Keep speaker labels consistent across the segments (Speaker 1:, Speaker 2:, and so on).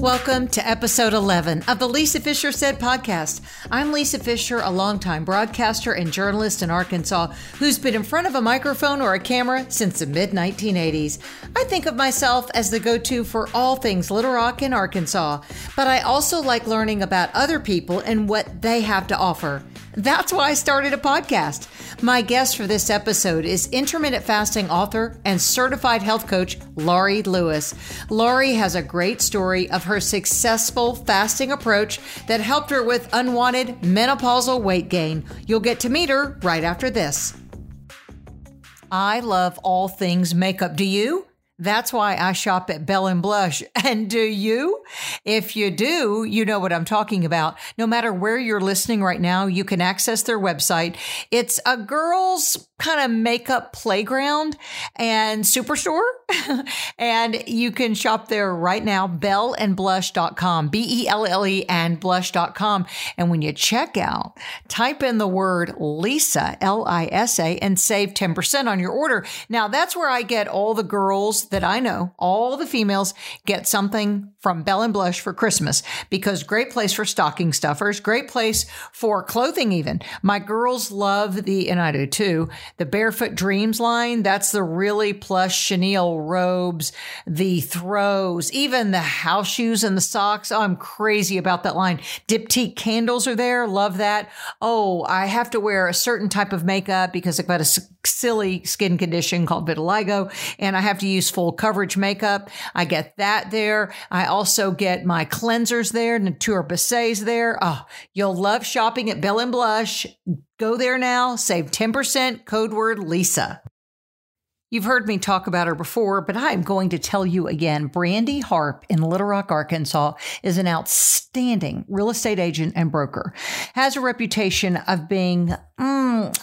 Speaker 1: Welcome to episode 11 of the Lisa Fisher Said podcast. I'm Lisa Fisher, a longtime broadcaster and journalist in Arkansas who's been in front of a microphone or a camera since the mid 1980s. I think of myself as the go to for all things Little Rock in Arkansas, but I also like learning about other people and what they have to offer. That's why I started a podcast. My guest for this episode is intermittent fasting author and certified health coach Laurie Lewis. Laurie has a great story of her successful fasting approach that helped her with unwanted menopausal weight gain. You'll get to meet her right after this. I love all things makeup. Do you? That's why I shop at Belle and Blush. And do you? If you do, you know what I'm talking about. No matter where you're listening right now, you can access their website. It's a girl's kind of makeup playground and superstore. and you can shop there right now, belleandblush.com, B E L L E and blush.com. And when you check out, type in the word Lisa, L I S A, and save 10% on your order. Now, that's where I get all the girls that I know, all the females get something from Belle and Blush for Christmas because great place for stocking stuffers, great place for clothing even. My girls love the, and I do too, the Barefoot Dreams line. That's the really plush chenille robes, the throws, even the house shoes and the socks. Oh, I'm crazy about that line. Diptyque candles are there. Love that. Oh, I have to wear a certain type of makeup because I've got a silly skin condition called vitiligo and I have to use full coverage makeup. I get that there. I also get my cleansers there, Natura Bissé's there. Oh, you'll love shopping at Belle and Blush. Go there now, save 10%, code word Lisa. You've heard me talk about her before, but I'm going to tell you again. Brandy Harp in Little Rock, Arkansas is an outstanding real estate agent and broker. Has a reputation of being, mm,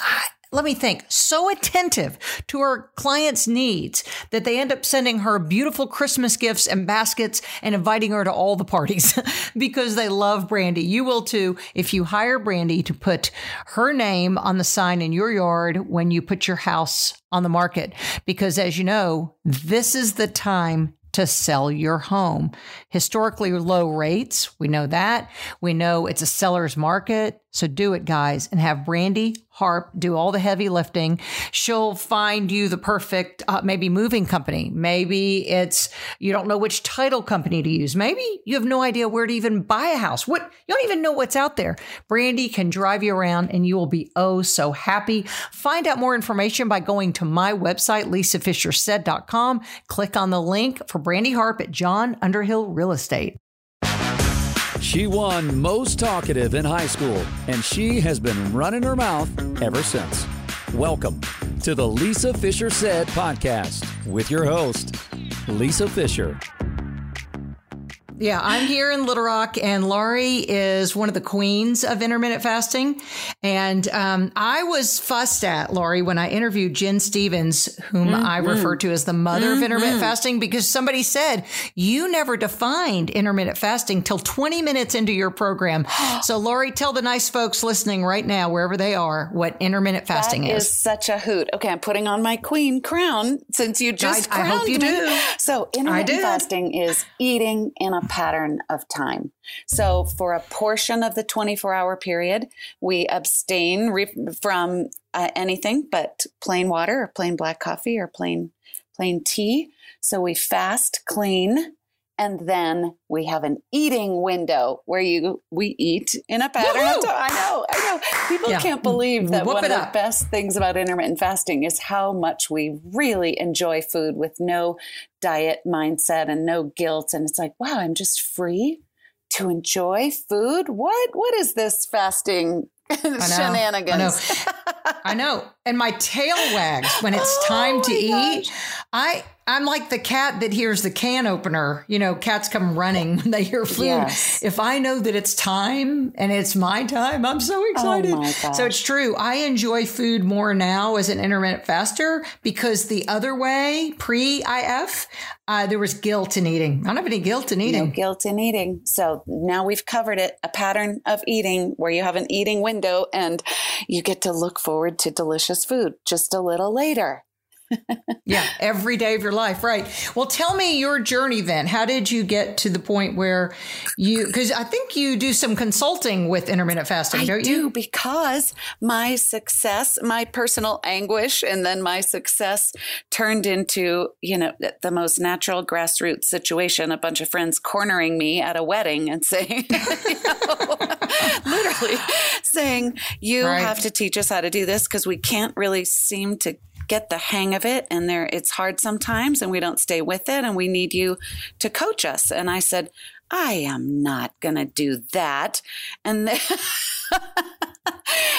Speaker 1: let me think, so attentive to her clients' needs that they end up sending her beautiful Christmas gifts and baskets and inviting her to all the parties because they love Brandy. You will too if you hire Brandy to put her name on the sign in your yard when you put your house on the market. Because as you know, this is the time to sell your home. Historically low rates, we know that. We know it's a seller's market. So do it, guys, and have Brandy Harp do all the heavy lifting. She'll find you the perfect, uh, maybe moving company. Maybe it's you don't know which title company to use. Maybe you have no idea where to even buy a house. What you don't even know what's out there. Brandy can drive you around, and you will be oh so happy. Find out more information by going to my website, lisafischersaid.com. Click on the link for Brandy Harp at John Underhill Real Estate.
Speaker 2: She won most talkative in high school, and she has been running her mouth ever since. Welcome to the Lisa Fisher Said podcast with your host, Lisa Fischer.
Speaker 1: Yeah, I'm here in Little Rock, and Laurie is one of the queens of intermittent fasting. And um, I was fussed at Laurie when I interviewed Gin Stephens, whom mm-hmm. I refer to as the mother mm-hmm. of intermittent fasting, because somebody said you never defined intermittent fasting till 20 minutes into your program. so, Laurie, tell the nice folks listening right now, wherever they are, what intermittent fasting
Speaker 3: that
Speaker 1: is.
Speaker 3: is such a hoot. Okay, I'm putting on my queen crown since you just
Speaker 1: I,
Speaker 3: crowned
Speaker 1: I hope you
Speaker 3: me.
Speaker 1: do.
Speaker 3: So, intermittent fasting is eating in a pattern of time. So, for a portion of the 24 hour period, we abstain re- from uh, anything but plain water or plain black coffee or plain plain tea. So we fast clean and then we have an eating window where you we eat in a pattern time. I know, I know. People yeah. can't believe that
Speaker 1: Whoop
Speaker 3: one of the best things about intermittent fasting is how much we really enjoy food with no diet mindset and no guilt. And it's like, wow, I'm just free to enjoy food. What what is this fasting shenanigans?
Speaker 1: I know. I know. And my tail wags when it's
Speaker 3: Oh
Speaker 1: time to
Speaker 3: my
Speaker 1: eat. I I'm like the cat that hears the can opener. You know, cats come running when they hear food.
Speaker 3: Yes.
Speaker 1: If I know that it's time and it's my time, I'm so excited.
Speaker 3: Oh
Speaker 1: so it's true. I enjoy food more now as an intermittent faster because the other way, pre IF, uh, there was guilt in eating. I don't have any guilt in
Speaker 3: No
Speaker 1: eating.
Speaker 3: guilt in eating. So now we've covered it a pattern of eating where you have an eating window and you get to look forward to delicious food just a little later.
Speaker 1: Yeah, every day of your life, right? Well, tell me your journey then. How did you get to the point where you? Because I think you do some consulting with intermittent fasting,
Speaker 3: I
Speaker 1: don't
Speaker 3: do
Speaker 1: you?
Speaker 3: because my success, my personal anguish, and then my success turned into you know the most natural grassroots situation. A bunch of friends cornering me at a wedding and saying, you know, literally saying, "You
Speaker 1: Right.
Speaker 3: have to teach us how to do this because we can't really seem to." Get the hang of it and there it's hard sometimes and we don't stay with it and we need you to coach us. And i said i am not going to do that. And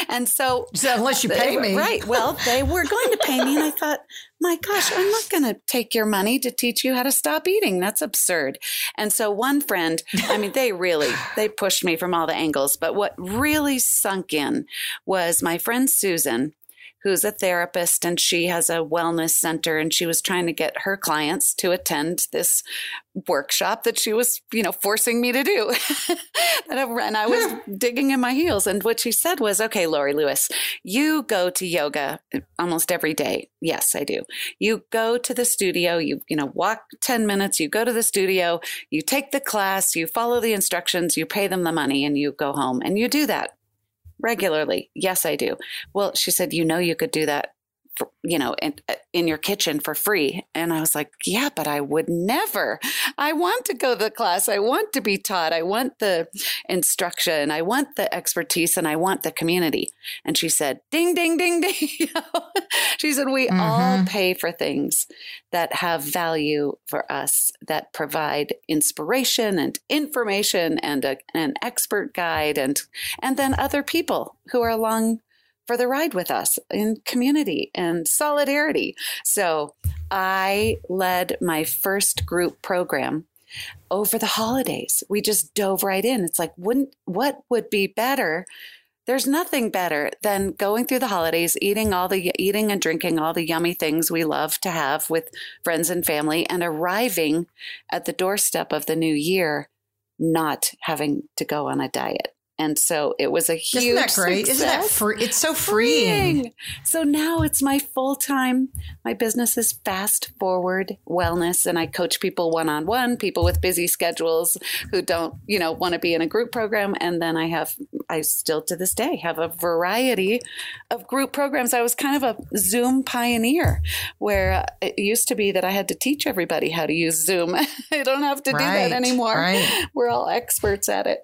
Speaker 3: and so
Speaker 1: So unless you pay me,
Speaker 3: right. Well they were going to pay me and i thought my gosh i'm not going to take your money to teach you how to stop eating. That's absurd. And so one friend i mean they really they pushed me from all the angles but what really sunk in was my friend susan who's a therapist and she has a wellness center and she was trying to get her clients to attend this workshop that she was you know forcing me to do. And I- was digging in my heels. And what she said was okay laurie lewis you go to yoga almost every day. Yes i do. You go to the studio you you know walk 10 minutes you go to the studio you take the class you follow the instructions you pay them the money and you go home. And you do that regularly. Yes, I do. Well, she said, you know, you could do that, you know, in, uh, in your kitchen for free. And I was like, yeah, but I would never. I want to go to the class. I want to be taught. I want the instruction. I want the expertise and I want the community. And she said, ding, ding, ding, ding. She said, we all mm-hmm. pay for things that have value for us that provide inspiration and information and a, an expert guide and and then other people who are along for the ride with us in community and solidarity. So I led my first group program over the holidays. We just dove right in. It's like, wouldn't what would be better? There's nothing better than going through the holidays, eating all the eating and drinking all the yummy things we love to have with friends and family, and arriving at the doorstep of the new year, not having to go on a diet. And so it was a huge
Speaker 1: isn't that great? Isn't that free? It's so freeing.
Speaker 3: Freeing. So now it's my full time. My business is fast forward wellness, and I coach people one on one, people with busy schedules who don't, you know, want to be in a group program. And then I have, I still to this day have a variety of group programs. I was kind of a Zoom pioneer where it used to be that I had to teach everybody how to use Zoom. I don't have to do that anymore.
Speaker 1: right.
Speaker 3: We're all experts at it.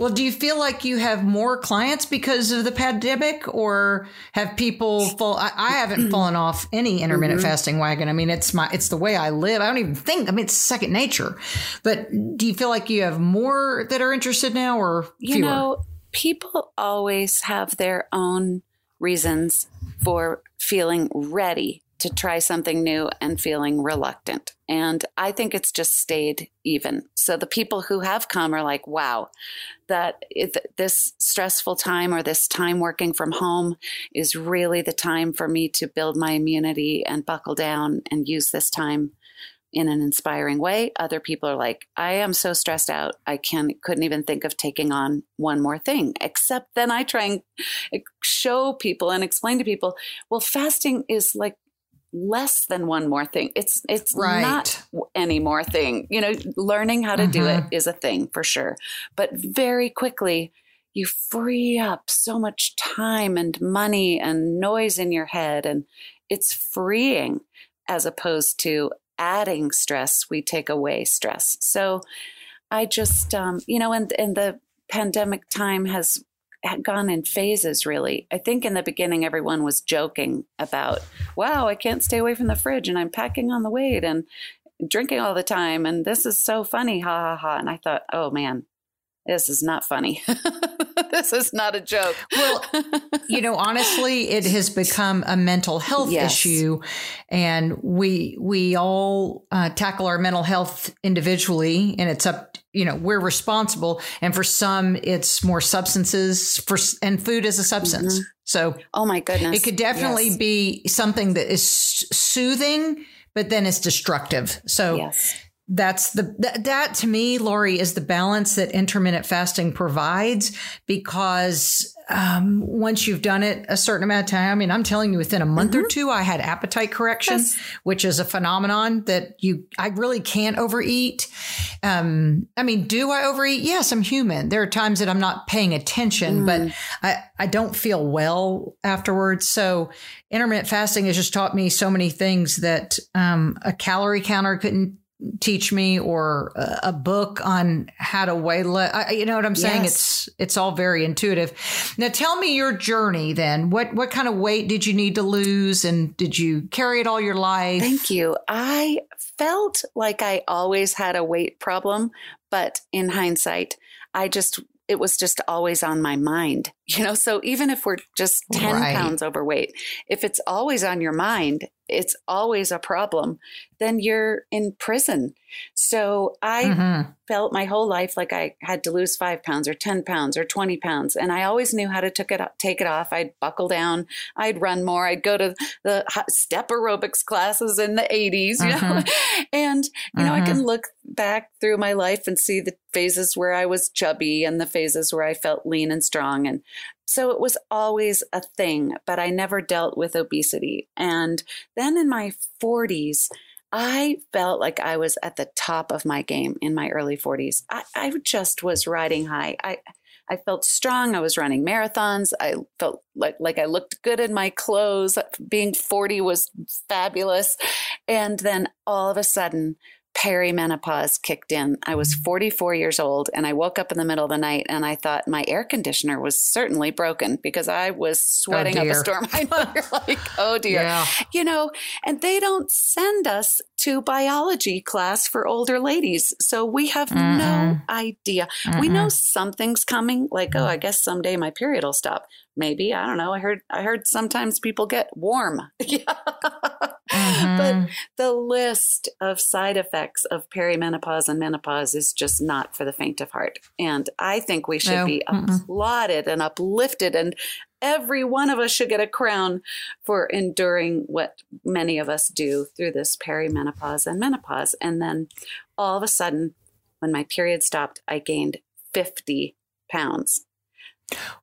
Speaker 1: Well, do you feel like you have more clients because of the pandemic, or have people fall? I, I haven't fallen off any intermittent
Speaker 3: Mm-hmm.
Speaker 1: fasting wagon. I mean, it's my it's the way I live. I don't even think. I mean, it's second nature. But do you feel like you have more that are interested now, or
Speaker 3: You know, people always have their own reasons for feeling ready to try something new and feeling reluctant. And I think it's just stayed even. So the people who have come are like, wow, that it, this stressful time or this time working from home is really the time for me to build my immunity and buckle down and use this time in an inspiring way. Other people are like, I am so stressed out. I can couldn't even think of taking on one more thing. Except then I try and show people and explain to people, well, fasting is like less than one more thing. It's it's
Speaker 1: Right.
Speaker 3: not any more thing. You know, learning how to do it
Speaker 1: Mhm.
Speaker 3: is a thing for sure. But very quickly you free up so much time and money and noise in your head and it's freeing as opposed to adding stress we take away stress so i just um, you know and and the pandemic time has had gone in phases really i think in the beginning everyone was joking about wow i can't stay away from the fridge and i'm packing on the weight and drinking all the time and this is so funny ha ha ha and i thought oh man this is not funny this is not a joke
Speaker 1: Well, you know, honestly, it has become a mental health
Speaker 3: Yes.
Speaker 1: issue, and we we all uh, tackle our mental health individually, and it's up. You know, we're responsible, and for some, it's more substances. For and food is a substance, mm-hmm. so
Speaker 3: oh my goodness
Speaker 1: it could definitely
Speaker 3: Yes.
Speaker 1: be something that is soothing, but then it's destructive. So
Speaker 3: yes
Speaker 1: that's the that, that to me laurie is the balance that intermittent fasting provides because um, once you've done it a certain amount of time, I mean, I'm telling you, within a month mm-hmm. or two, I had appetite correction, yes. which is a phenomenon that you, I really can't overeat. Um, I mean, do I overeat? Yes, I'm human. There are times that I'm not paying attention, mm. but I, I don't feel well afterwards. So intermittent fasting has just taught me so many things that um, a calorie counter couldn't teach me or a, book on how to weigh less. You know what I'm saying? Yes. It's it's all very intuitive. Now tell me your journey then. What what kind of weight did you need to lose and did you carry it all your life?
Speaker 3: Thank you. I felt like I always had a weight problem, but in hindsight, I just it was just always on my mind. You know, so even if we're just 10 right. pounds overweight, if it's always on your mind, it's always a problem, then you're in prison. So I mm-hmm. felt my whole life like I had to lose five pounds or 10 pounds or 20 pounds. And I always knew how to take it, take it off. I'd buckle down, I'd run more, I'd go to the step aerobics classes in the 80s, you mm-hmm. know, and, you know, mm-hmm. I can look back through my life and see the phases where I was chubby and the phases where I felt lean and strong. And so it was always a thing, but I never dealt with obesity. And then in my 40s, I felt like I was at the top of my game in my early 40s. I, I just was riding high. I, I felt strong. I was running marathons. I felt like, like I looked good in my clothes. Being 40 was fabulous. And then all of a sudden, perimenopause kicked in. I was mm-hmm. 44 years old and I woke up in the middle of the night and I thought my air conditioner was certainly broken because I was oh, sweating oh up a storm. I know you're like, oh dear. Yeah. You know, and they don't send us to biology class for older ladies. So we have mm-hmm. no idea. Mm-hmm. We know something's coming, like, oh, I guess someday my period will stop. Maybe. I don't know. I heard I heard sometimes people get warm. mm-hmm. But the list of side effects of perimenopause and menopause is just not for the faint of heart. And I think we should no. be applauded and uplifted and every one of us should get a crown for enduring what many of us do through this perimenopause and menopause. And then all of a sudden, when my period stopped, I gained 50 pounds.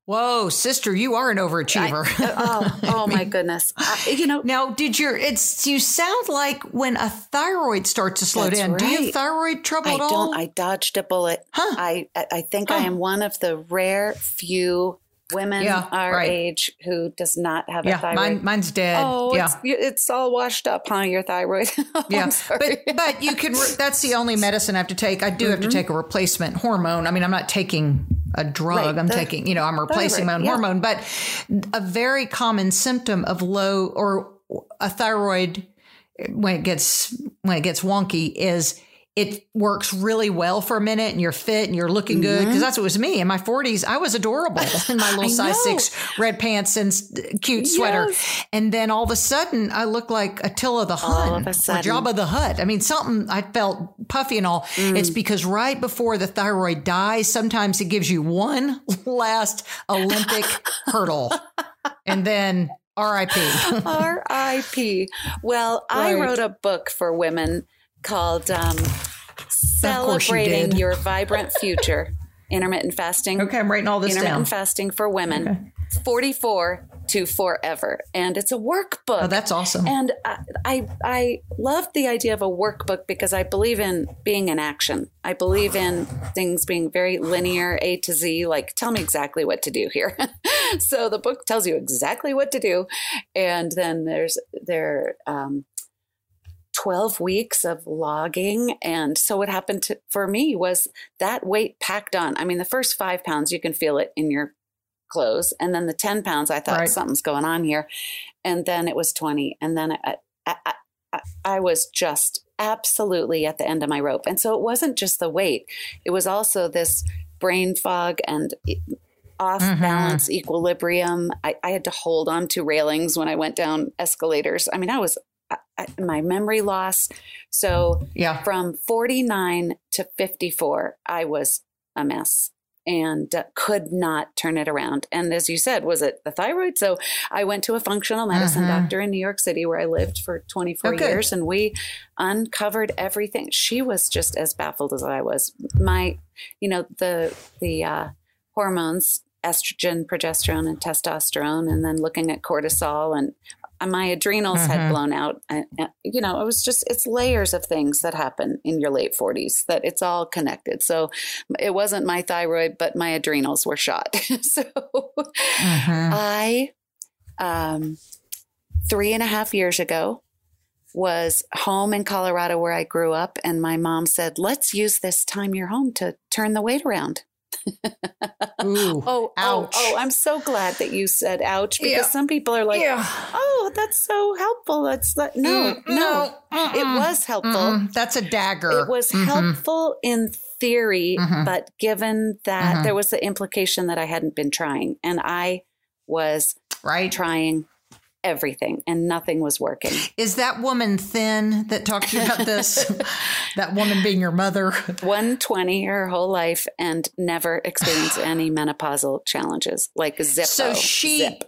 Speaker 1: Whoa, sister, you are an overachiever.
Speaker 3: I, uh, oh, oh my goodness. I, you know,
Speaker 1: now did your it's you sound like when a thyroid starts to slow down. Right. Do you have thyroid trouble at all?
Speaker 3: don't. I dodged a bullet. Huh. I I think huh. I am one of the rare few women yeah, our right. age who does not have yeah, a thyroid.
Speaker 1: Mine, mine's dead.
Speaker 3: Oh,
Speaker 1: yeah.
Speaker 3: it's, it's all washed up, huh? Your thyroid.
Speaker 1: oh, yeah, but but you can. That's the only medicine I have to take. I do mm-hmm. have to mm-hmm. take a replacement hormone. I mean, I'm not taking a drug. Right. I'm the, taking, you know, I'm replacing thyroid, my own yeah. hormone. But a very common symptom of low or a thyroid when it gets when it gets wonky is it works really well for a minute and you're fit and you're looking good because mm-hmm. that's what was me in my 40s i was adorable in my little size six red pants and cute sweater yes. and then all of a sudden i look like attila the hun or jabba the hutt i mean something i felt puffy and all mm. it's because right before the thyroid dies sometimes it gives you one last olympic hurdle and then RIP.
Speaker 3: RIP. Well, right. I wrote a book for women called um, Celebrating you Your Vibrant Future. Intermittent fasting.
Speaker 1: Okay, I'm writing all this
Speaker 3: intermittent
Speaker 1: down.
Speaker 3: fasting for women. Okay. 44 to forever. And it's a workbook.
Speaker 1: Oh, that's awesome.
Speaker 3: And I, I, I love the idea of a workbook because I believe in being in action. I believe in things being very linear, A to Z, like tell me exactly what to do here. so the book tells you exactly what to do. And then there's there um, 12 weeks of logging. And so what happened to, for me was that weight packed on. I mean, the first five pounds, you can feel it in your clothes. And then the 10 pounds, I thought right. something's going on here. And then it was 20. And then I, I, I, I was just absolutely at the end of my rope. And so it wasn't just the weight, it was also this brain fog and off mm-hmm. balance equilibrium. I, I, had to hold on to railings when I went down escalators. I mean, I was my memory loss. So yeah. from 49 to 54, I was a mess and uh, could not turn it around. And as you said, was it the thyroid? So I went to a functional medicine mm-hmm. doctor in New York City where I lived for 24 okay. years and we uncovered everything. She was just as baffled as I was. My, you know, the, the, uh, hormones estrogen, progesterone, and testosterone, and then looking at cortisol, and my adrenals
Speaker 1: Mm-hmm.
Speaker 3: had blown out. And, you know, it was just it's layers of things that happen in your late forties that it's all connected. So it wasn't my thyroid, but my adrenals were shot. so
Speaker 1: Mhm.
Speaker 3: I, um, three and a half years ago, was home in Colorado where I grew up, and my mom said, "Let's use this time you're home to turn the weight around."
Speaker 1: Ooh.
Speaker 3: Oh,
Speaker 1: Ouch.
Speaker 3: oh, oh! I'm so glad that you said "ouch" because
Speaker 1: Yeah.
Speaker 3: some people are like,
Speaker 1: Yeah.
Speaker 3: "Oh, that's so helpful." That's that. No,
Speaker 1: Mm,
Speaker 3: no,
Speaker 1: mm-mm,
Speaker 3: it was helpful.
Speaker 1: mm-mm. That's a dagger.
Speaker 3: It was
Speaker 1: Mhm.
Speaker 3: helpful in theory,
Speaker 1: Mhm.
Speaker 3: but given that
Speaker 1: Mhm.
Speaker 3: there was the implication that I hadn't been trying, and I was
Speaker 1: Right?
Speaker 3: trying everything, and nothing was working.
Speaker 1: Is that woman thin that talked to you about this? that woman being your mother?
Speaker 3: 120 her whole life and never experienced any menopausal challenges like Zippo.
Speaker 1: So she.
Speaker 3: Zip.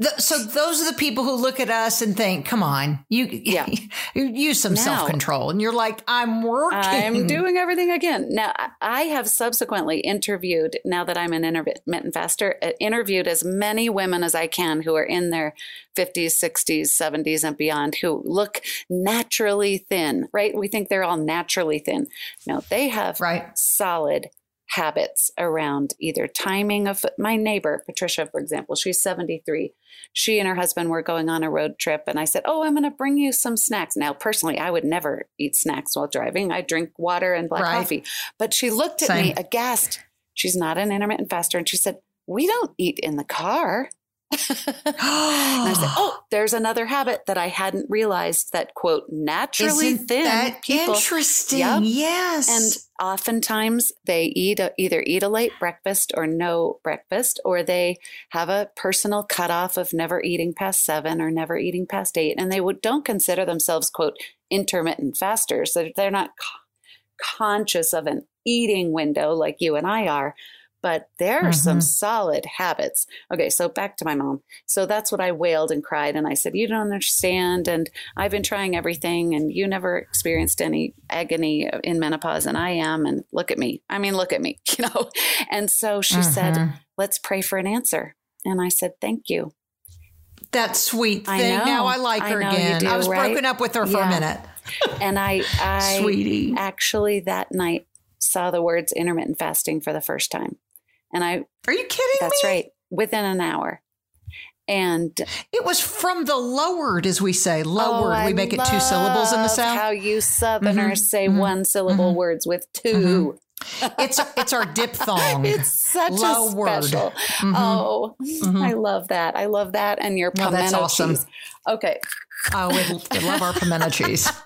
Speaker 1: Th- so those are the people who look at us and think, "Come on, you,
Speaker 3: Yeah.
Speaker 1: you use some self control," and you're like, "I'm working.
Speaker 3: I'm doing everything again. Now, I- I have subsequently interviewed, now that I'm an intermittent faster, uh, interviewed as many women as I can who are in their 50s, 60s, 70s, and beyond who look naturally thin, right? We think they're all naturally thin. No, they have
Speaker 1: right."
Speaker 3: solid habits around either timing of my neighbor patricia for example she's 73 she and her husband were going on a road trip and i said oh i'm going to bring you some snacks. Now personally i would never eat snacks while driving. I drink water and black
Speaker 1: Right.
Speaker 3: coffee. But she looked at me aghast. She's not an intermittent faster and she said we don't eat in the car I said, "Oh, there's another habit that I hadn't realized that quote naturally
Speaker 1: Isn't
Speaker 3: thin
Speaker 1: that
Speaker 3: people
Speaker 1: interesting?
Speaker 3: Yep.
Speaker 1: Yes.
Speaker 3: and oftentimes they eat a, either eat a late breakfast or no breakfast, or they have a personal cutoff of never eating past seven or never eating past eight, and they would don't consider themselves quote intermittent fasters. They're, they're not co- conscious of an eating window like you and I are. But there are some
Speaker 1: Mhm.
Speaker 3: solid habits. Okay, so back to my mom. So that's what I wailed and cried. And I said, You don't understand. And I've been trying everything, and you never experienced any agony in menopause, and I am. And look at me. I mean, look at me, you know? And so she said,
Speaker 1: Mhm.
Speaker 3: Let's pray for an answer. And I said, Thank you.
Speaker 1: that sweet
Speaker 3: I
Speaker 1: thing.
Speaker 3: know.
Speaker 1: Now I like
Speaker 3: I
Speaker 1: her
Speaker 3: know you
Speaker 1: again.
Speaker 3: do,
Speaker 1: I was
Speaker 3: right?
Speaker 1: broken up with her for
Speaker 3: Yeah.
Speaker 1: a minute.
Speaker 3: And I, I
Speaker 1: Sweetie.
Speaker 3: actually that night saw the words intermittent fasting for the first time. And I,
Speaker 1: Are you kidding
Speaker 3: that's
Speaker 1: me?
Speaker 3: right, within an hour. And
Speaker 1: It was from the lowered, as we say.
Speaker 3: Oh,
Speaker 1: Lowered.
Speaker 3: I
Speaker 1: we make it two syllables in the South.
Speaker 3: How you Southerners
Speaker 1: Mhm,
Speaker 3: say
Speaker 1: mhm,
Speaker 3: one syllable
Speaker 1: mhm,
Speaker 3: words with 2
Speaker 1: it's it's our diphthong.
Speaker 3: It's such
Speaker 1: Lowered.
Speaker 3: a special.
Speaker 1: Mhm.
Speaker 3: Oh,
Speaker 1: Mhm.
Speaker 3: I love that. I love that. And your
Speaker 1: Well, that's
Speaker 3: pimento
Speaker 1: awesome.
Speaker 3: cheese. Okay.
Speaker 1: Oh, we, we love our pimento cheese.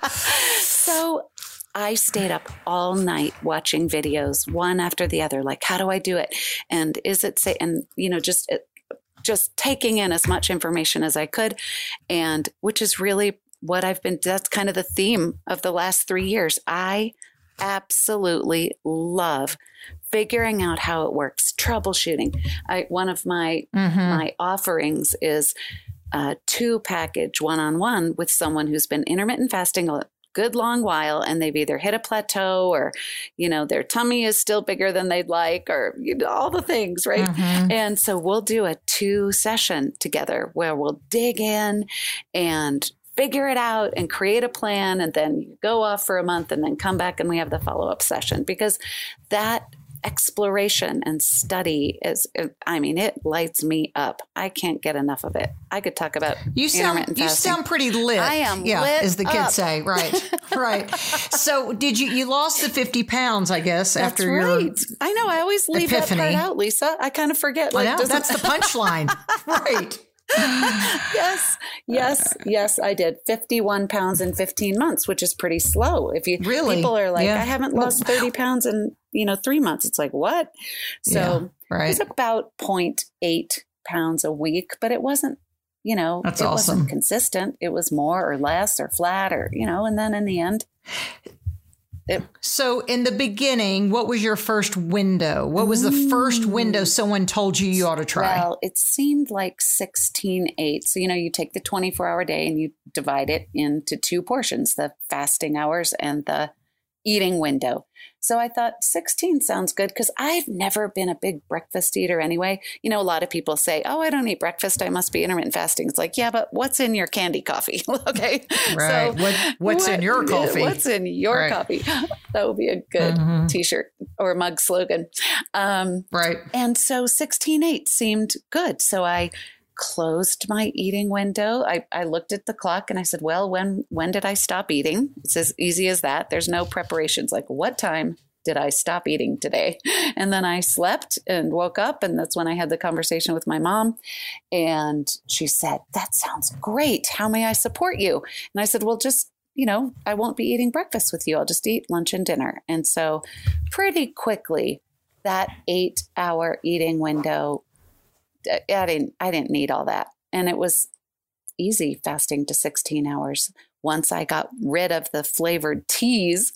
Speaker 3: So I stayed up all night watching videos, one after the other. Like, how do I do it? And is it say? And you know, just just taking in as much information as I could, and which is really what I've been. That's kind of the theme of the last three years. I absolutely love figuring out how it works, troubleshooting. I, one of my
Speaker 1: Mhm.
Speaker 3: my offerings is a two package one on one with someone who's been intermittent fasting good long while and they've either hit a plateau or you know their tummy is still bigger than they'd like or you know, all the things right
Speaker 1: Mhm.
Speaker 3: and so we'll do a two session together where we'll dig in and figure it out and create a plan and then you go off for a month and then come back and we have the follow up session because that exploration and study is I mean it lights me up. I can't get enough of it. I could talk about
Speaker 1: You sound you sound pretty lit.
Speaker 3: I am
Speaker 1: yeah,
Speaker 3: lit
Speaker 1: as the kids
Speaker 3: up.
Speaker 1: say. Right, right. So did you you lost the fifty pounds? I guess
Speaker 3: That's
Speaker 1: after your
Speaker 3: right. I know. I always leave that
Speaker 1: epiphany.
Speaker 3: part out, Lisa. I kind of forget. Like,
Speaker 1: know, that's the punchline. right.
Speaker 3: yes, yes, yes. I did 51 pounds in 15 months, which is pretty slow. If you
Speaker 1: Really?
Speaker 3: people are like,
Speaker 1: Yeah.
Speaker 3: I haven't lost 30 pounds in you know three months. It's like what? So
Speaker 1: Right.
Speaker 3: it's about 0.8 pounds a week, but it wasn't. You know,
Speaker 1: That's
Speaker 3: it
Speaker 1: awesome.
Speaker 3: wasn't consistent. It was more or less or flat or you know, and then in the end,
Speaker 1: So, in the beginning, what was your first window? What was the first window someone told you you ought to try?
Speaker 3: Well, it seemed like 16 8. So, you know, you take the 24 hour day and you divide it into two portions the fasting hours and the eating window. So I thought 16 sounds good because I've never been a big breakfast eater anyway. You know, a lot of people say, Oh, I don't eat breakfast. I must be intermittent fasting. It's like, yeah, but what's in your candy coffee? okay.
Speaker 1: Right. So what, what's what, in your coffee?
Speaker 3: What's in your right. coffee? That would be a good mm-hmm. t shirt or mug slogan. Um,
Speaker 1: right.
Speaker 3: And so 16 8 seemed good. So I closed my eating window. I, I looked at the clock and I said, Well, when when did I stop eating? It's as easy as that. There's no preparations. Like what time did I stop eating today? And then I slept and woke up, and that's when I had the conversation with my mom. And she said, That sounds great. How may I support you? And I said, Well, just you know, I won't be eating breakfast with you. I'll just eat lunch and dinner. And so, pretty quickly, that eight hour eating window I didn't I didn't need all that. And it was easy fasting to 16 hours once I got rid of the flavored teas.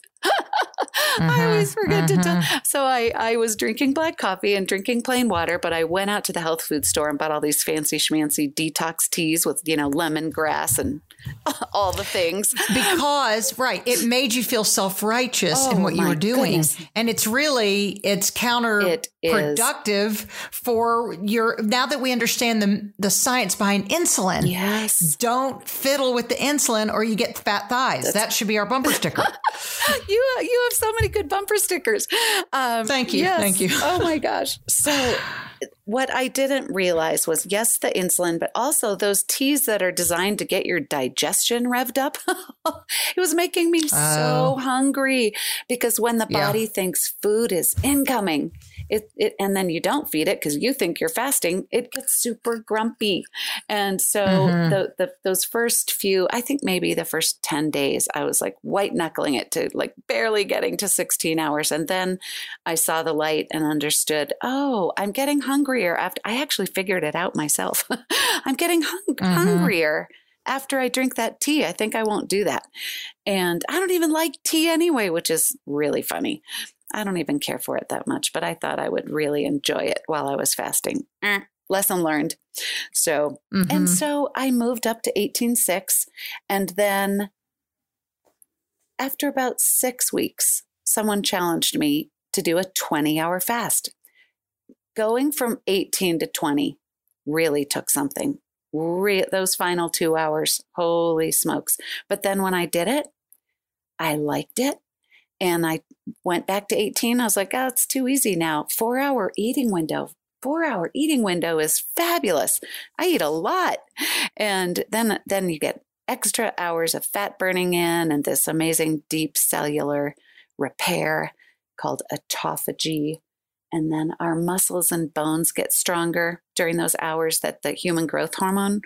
Speaker 3: Mm-hmm, I always forget mm-hmm. to tell. Mm-hmm. So I, I was drinking black coffee and drinking plain water, but I went out to the health food store and bought all these fancy schmancy detox teas with, you know, lemongrass and all the things.
Speaker 1: Because, right, it made you feel self righteous oh, in what you were doing. Goodness. And it's really, it's counterproductive it for your, now that we understand the, the science behind insulin.
Speaker 3: Yes.
Speaker 1: Don't fiddle with the insulin or you get fat thighs. That's, that should be our bumper sticker.
Speaker 3: you, you have so many good bumper stickers.
Speaker 1: Um, Thank you. Yes. Thank you.
Speaker 3: oh my gosh. So, what I didn't realize was yes, the insulin, but also those teas that are designed to get your digestion revved up. it was making me oh. so hungry because when the body yeah. thinks food is incoming, it, it and then you don't feed it because you think you're fasting, it gets super grumpy. And so mm-hmm. the, the those first few, I think maybe the first 10 days, I was like white knuckling it to like barely getting to 16 hours. And then I saw the light and understood, oh, I'm getting hungrier after I actually figured it out myself. I'm getting hung- mm-hmm. hungrier after I drink that tea. I think I won't do that. And I don't even like tea anyway, which is really funny. I don't even care for it that much, but I thought I would really enjoy it while I was fasting. Eh, lesson learned. So, mm-hmm. and so I moved up to 18.6. And then after about six weeks, someone challenged me to do a 20 hour fast. Going from 18 to 20 really took something. Re- those final two hours, holy smokes. But then when I did it, I liked it and I went back to 18. I was like, oh, it's too easy now. Four hour eating window. Four hour eating window is fabulous. I eat a lot. And then, then you get extra hours of fat burning in and this amazing deep cellular repair called autophagy. And then our muscles and bones get stronger during those hours that the human growth hormone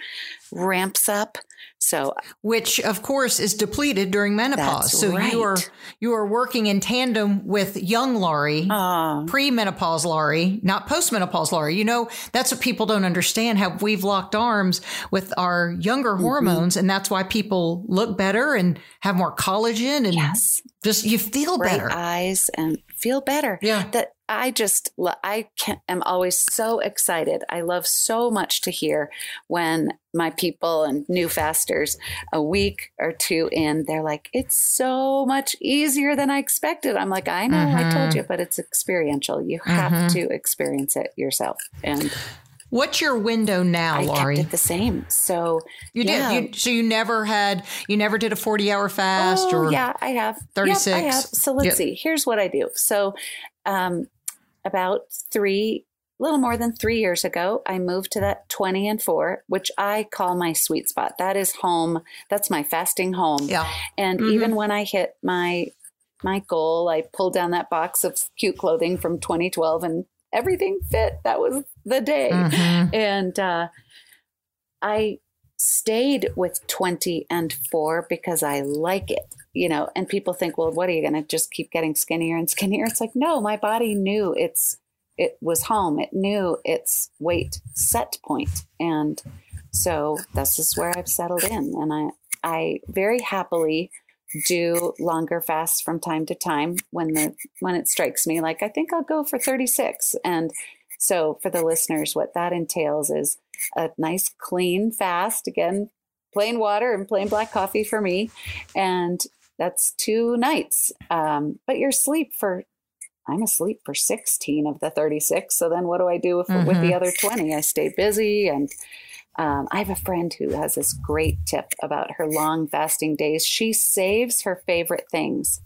Speaker 3: ramps up. So,
Speaker 1: which of course is depleted during menopause. So right. you are you are working in tandem with young Laurie, uh, pre-menopause Laurie, not post-menopause Laurie. You know that's what people don't understand. How we've locked arms with our younger mm-hmm. hormones, and that's why people look better and have more collagen, and yes. just you feel
Speaker 3: Bright
Speaker 1: better,
Speaker 3: eyes, and feel better.
Speaker 1: Yeah,
Speaker 3: that I just I can, am always so excited. I love so much to hear when my people and new fasters a week or two in they're like it's so much easier than I expected. I'm like I know mm-hmm. I told mm-hmm. you but it's experiential. You have mm-hmm. to experience it yourself. And
Speaker 1: What's your window now,
Speaker 3: I
Speaker 1: Laurie?
Speaker 3: kept it the same. So
Speaker 1: you yeah. did. You, so you never had. You never did a forty-hour fast,
Speaker 3: oh,
Speaker 1: or
Speaker 3: yeah, I have
Speaker 1: thirty-six. Yep, I have.
Speaker 3: So let's yep. see. Here's what I do. So, um, about three, a little more than three years ago, I moved to that 20 and four, which I call my sweet spot. That is home. That's my fasting home.
Speaker 1: Yeah.
Speaker 3: And mm-hmm. even when I hit my my goal, I pulled down that box of cute clothing from 2012 and everything fit. That was the day. Mm-hmm. And uh, I stayed with 20 and 4 because I like it, you know, and people think, well, what are you going to just keep getting skinnier and skinnier? It's like, no, my body knew it's, it was home. It knew its weight set point. And so this is where I've settled in. And I, I very happily do longer fasts from time to time when the, when it strikes me, like, I think I'll go for 36. And so for the listeners, what that entails is a nice clean fast again plain water and plain black coffee for me and That's two nights. Um, but you're asleep for, I'm asleep for 16 of the 36. So then what do I do with, mm-hmm. with the mm-hmm. other 20? I stay busy. And um, I have a friend who has this great tip about her long fasting days. She saves her favorite things.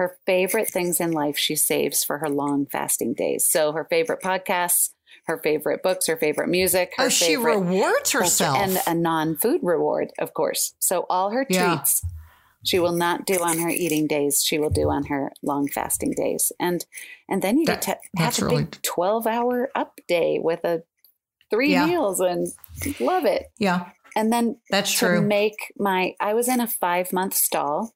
Speaker 3: Her favorite things in life she saves for her long fasting days. So her favorite podcasts, her favorite books, her favorite music. Her
Speaker 1: oh, she rewards herself.
Speaker 3: And a non food reward, of course. So all her yeah. treats she will not do on her eating days. She will do on her long fasting days. And and then you that, have a really... big 12 hour up day with a three yeah. meals and love it.
Speaker 1: Yeah.
Speaker 3: And then
Speaker 1: that's
Speaker 3: to
Speaker 1: true.
Speaker 3: Make my I was in a five month stall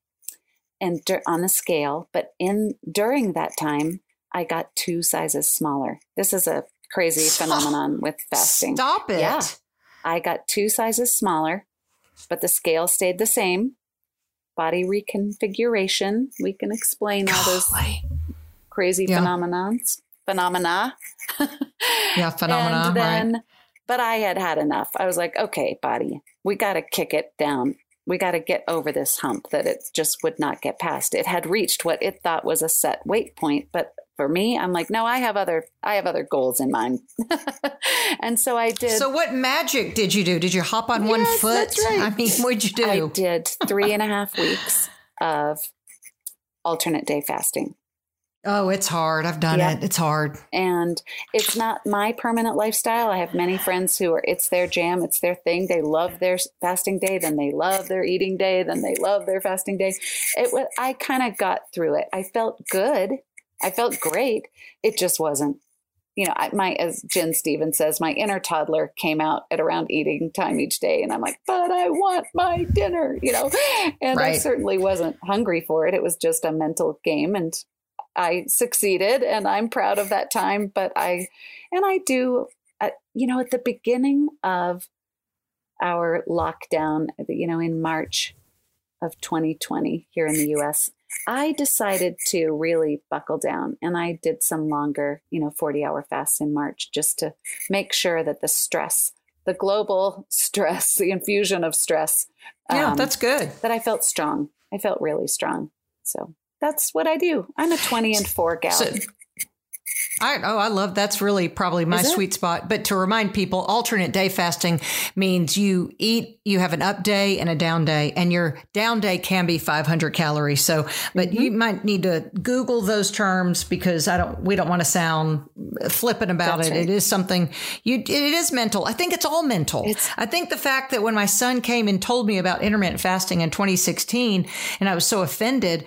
Speaker 3: and on the scale, but in during that time I got two sizes smaller. This is a crazy phenomenon with fasting.
Speaker 1: Stop it.
Speaker 3: Yeah. I got two sizes smaller, but the scale stayed the same. Body reconfiguration. We can explain all those crazy yeah. phenomenons. Phenomena.
Speaker 1: yeah, phenomena.
Speaker 3: and then,
Speaker 1: right.
Speaker 3: but I had had enough. I was like, okay, body, we got to kick it down we got to get over this hump that it just would not get past. It had reached what it thought was a set weight point, but for me, I'm like, no, I have other I have other goals in mind. and so I did.
Speaker 1: So what magic did you do? Did you hop on yes, one foot?
Speaker 3: Right.
Speaker 1: I mean, what'd you do?
Speaker 3: I did three and a half weeks of alternate day fasting.
Speaker 1: Oh, it's hard. I've done yep. it. It's hard.
Speaker 3: And it's not my permanent lifestyle. I have many friends who are, it's their jam, it's their thing. They love their fasting day, then they love their eating day, then they love their fasting day. It was, I kind of got through it. I felt good. I felt great. It just wasn't, you know, I, my, as Gin Stephens says, my inner toddler came out at around eating time each day. And I'm like, but I want my dinner, you know, and right. I certainly wasn't hungry for it. It was just a mental game. And I succeeded and I'm proud of that time. But I, and I do, uh, you know, at the beginning of our lockdown, you know, in March of 2020 here in the US, I decided to really buckle down and I did some longer, you know, 40 hour fasts in March just to make sure that the stress, the global stress, the infusion of stress.
Speaker 1: Yeah, um, that's good.
Speaker 3: That I felt strong. I felt really strong. So that's what I do. I'm a 20 and 4 gal. So,
Speaker 1: I, oh, I love that's really probably my sweet spot. But to remind people, alternate day fasting means you eat, you have an up day and a down day, and your down day can be 500 calories. So, but mm-hmm. you might need to Google those terms because I don't, we don't want to sound flippant about that's it. Right. It is something you, it is mental. I think it's all mental. It's, I think the fact that when my son came and told me about intermittent fasting in 2016, and I was so offended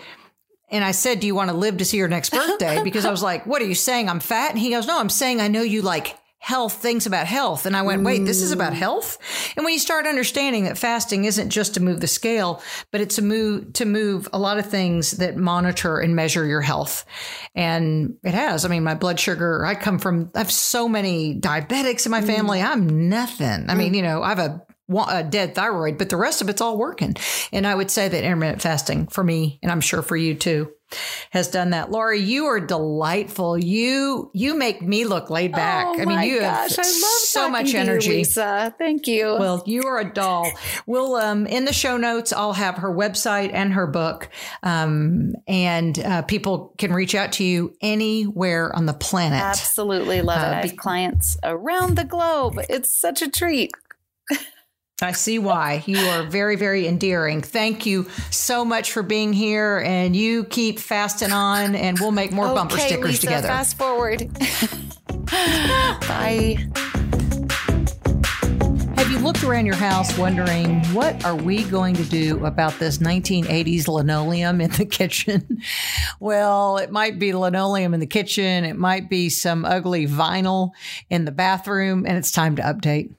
Speaker 1: and I said, Do you want to live to see your next birthday? Because I was like, What are you saying? I'm fat? And he goes, No, I'm saying I know you like health, things about health. And I went, Wait, this is about mm. health? And when you start understanding that fasting isn't just to move the scale, but it's a move to move a lot of things that monitor and measure your health. And it has. I mean, my blood sugar, I come from I have so many diabetics in my mm. family. I'm nothing. I mean, mm. you know, I have a a dead thyroid, but the rest of it's all working. And I would say that intermittent fasting for me, and I'm sure for you too, has done that. Laurie, you are delightful. You you make me look laid back.
Speaker 3: Oh
Speaker 1: I mean, you
Speaker 3: gosh,
Speaker 1: have so much energy.
Speaker 3: You, Lisa. Thank you.
Speaker 1: Well, you are a doll. We'll um in the show notes, I'll have her website and her book. Um, and uh, people can reach out to you anywhere on the planet.
Speaker 3: Absolutely love it. Uh, I have clients around the globe. It's such a treat.
Speaker 1: I see why. You are very, very endearing. Thank you so much for being here. And you keep fasting on, and we'll make more
Speaker 3: okay,
Speaker 1: bumper stickers
Speaker 3: Lisa,
Speaker 1: together.
Speaker 3: Fast forward. Bye.
Speaker 1: Have you looked around your house wondering what are we going to do about this 1980s linoleum in the kitchen? well, it might be linoleum in the kitchen, it might be some ugly vinyl in the bathroom, and it's time to update.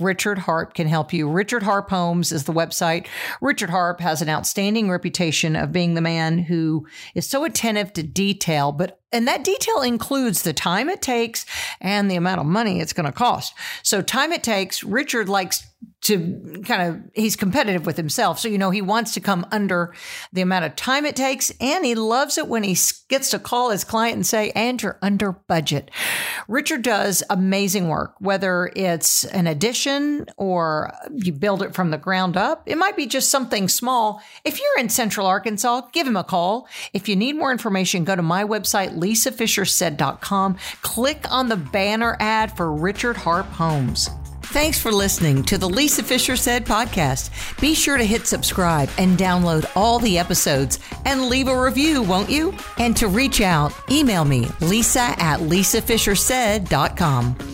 Speaker 1: Richard Harp can help you. Richard Harp Homes is the website. Richard Harp has an outstanding reputation of being the man who is so attentive to detail, but and that detail includes the time it takes and the amount of money it's going to cost. So time it takes, Richard likes to kind of he's competitive with himself. So you know he wants to come under the amount of time it takes and he loves it when he gets to call his client and say and you're under budget. Richard does amazing work whether it's an addition or you build it from the ground up. It might be just something small. If you're in central arkansas give him a call. If you need more information go to my website lisafishersaid.com click on the banner ad for richard harp homes Thanks for listening to the Lisa Fisher Said podcast. Be sure to hit subscribe and download all the episodes and leave a review, won't you? And to reach out, email me, lisa at lisafishersaid.com. It's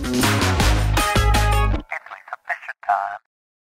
Speaker 1: Lisa Fisher time.